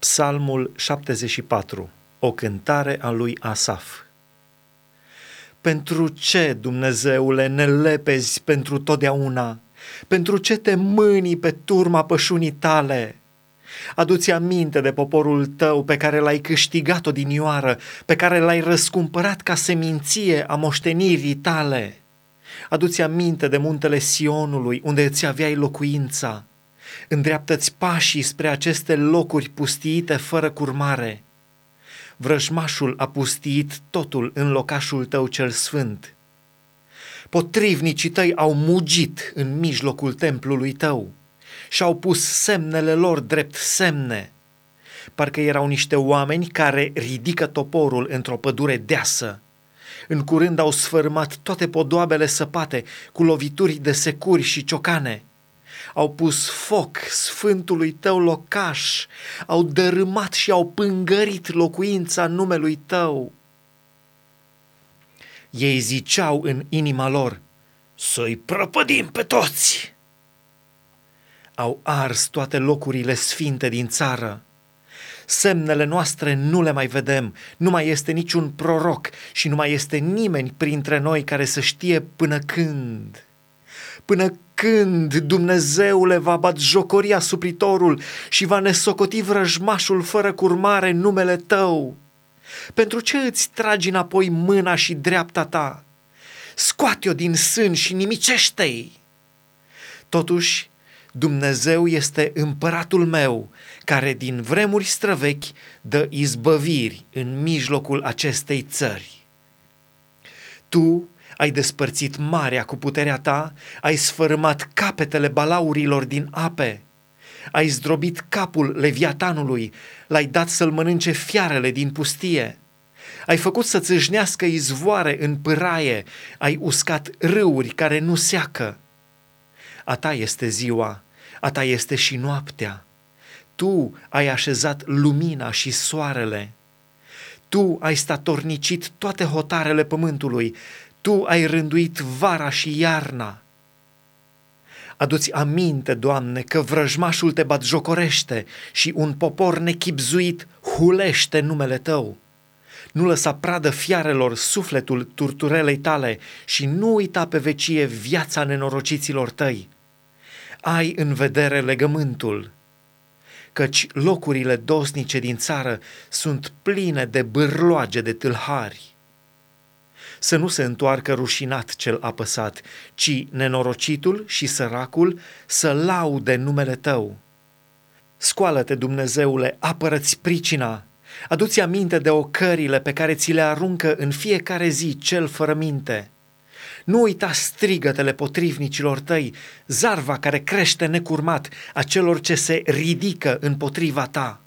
Psalmul 74, o cântare a lui Asaf. Pentru ce, Dumnezeule, ne lepezi pentru totdeauna? Pentru ce te mâni pe turma pășunii tale? Adu-ți aminte de poporul tău pe care l-ai câștigat odinioară, pe care l-ai răscumpărat ca seminție a moștenirii tale. Adu-ți aminte de muntele Sionului, unde îți aveai locuința. Îndreaptă-ți pașii spre aceste locuri pustiite fără curmare. Vrăjmașul a pustiit totul în locașul tău cel sfânt. Potrivnicii tăi au mugit în mijlocul templului tău și au pus semnele lor drept semne. Parcă erau niște oameni care ridică toporul într-o pădure deasă. În curând au sfârmat toate podoabele săpate cu lovituri de securi și ciocane – au pus foc sfântului tău locaș, au dărâmat și au pângărit locuința numelui tău. Ei ziceau în inima lor, să-i prăpădim pe toți. Au ars toate locurile sfinte din țară. Semnele noastre nu le mai vedem, nu mai este niciun proroc și nu mai este nimeni printre noi care să știe până când. Până când Dumnezeule va bat jocoria supritorul și va nesocoti vrăjmașul fără curmare numele tău? Pentru ce îți tragi înapoi mâna și dreapta ta? Scoate-o din sân și nimicește-i! Totuși, Dumnezeu este împăratul meu, care din vremuri străvechi dă izbăviri în mijlocul acestei țări. Tu ai despărțit marea cu puterea ta, ai sfărâmat capetele balaurilor din ape, ai zdrobit capul leviatanului, l-ai dat să-l mănânce fiarele din pustie, ai făcut să țâșnească izvoare în pâraie, ai uscat râuri care nu seacă. A ta este ziua, a ta este și noaptea. Tu ai așezat lumina și soarele. Tu ai statornicit toate hotarele pământului, tu ai rânduit vara și iarna. Aduți aminte, Doamne, că vrăjmașul te batjocorește și un popor nechipzuit hulește numele Tău. Nu lăsa pradă fiarelor sufletul turturelei tale și nu uita pe vecie viața nenorociților tăi. Ai în vedere legământul, căci locurile dosnice din țară sunt pline de bârloage de tâlhari să nu se întoarcă rușinat cel apăsat, ci nenorocitul și săracul să laude numele tău. Scoală-te, Dumnezeule, apără-ți pricina, adu-ți aminte de ocările pe care ți le aruncă în fiecare zi cel fără minte. Nu uita strigătele potrivnicilor tăi, zarva care crește necurmat a celor ce se ridică împotriva ta.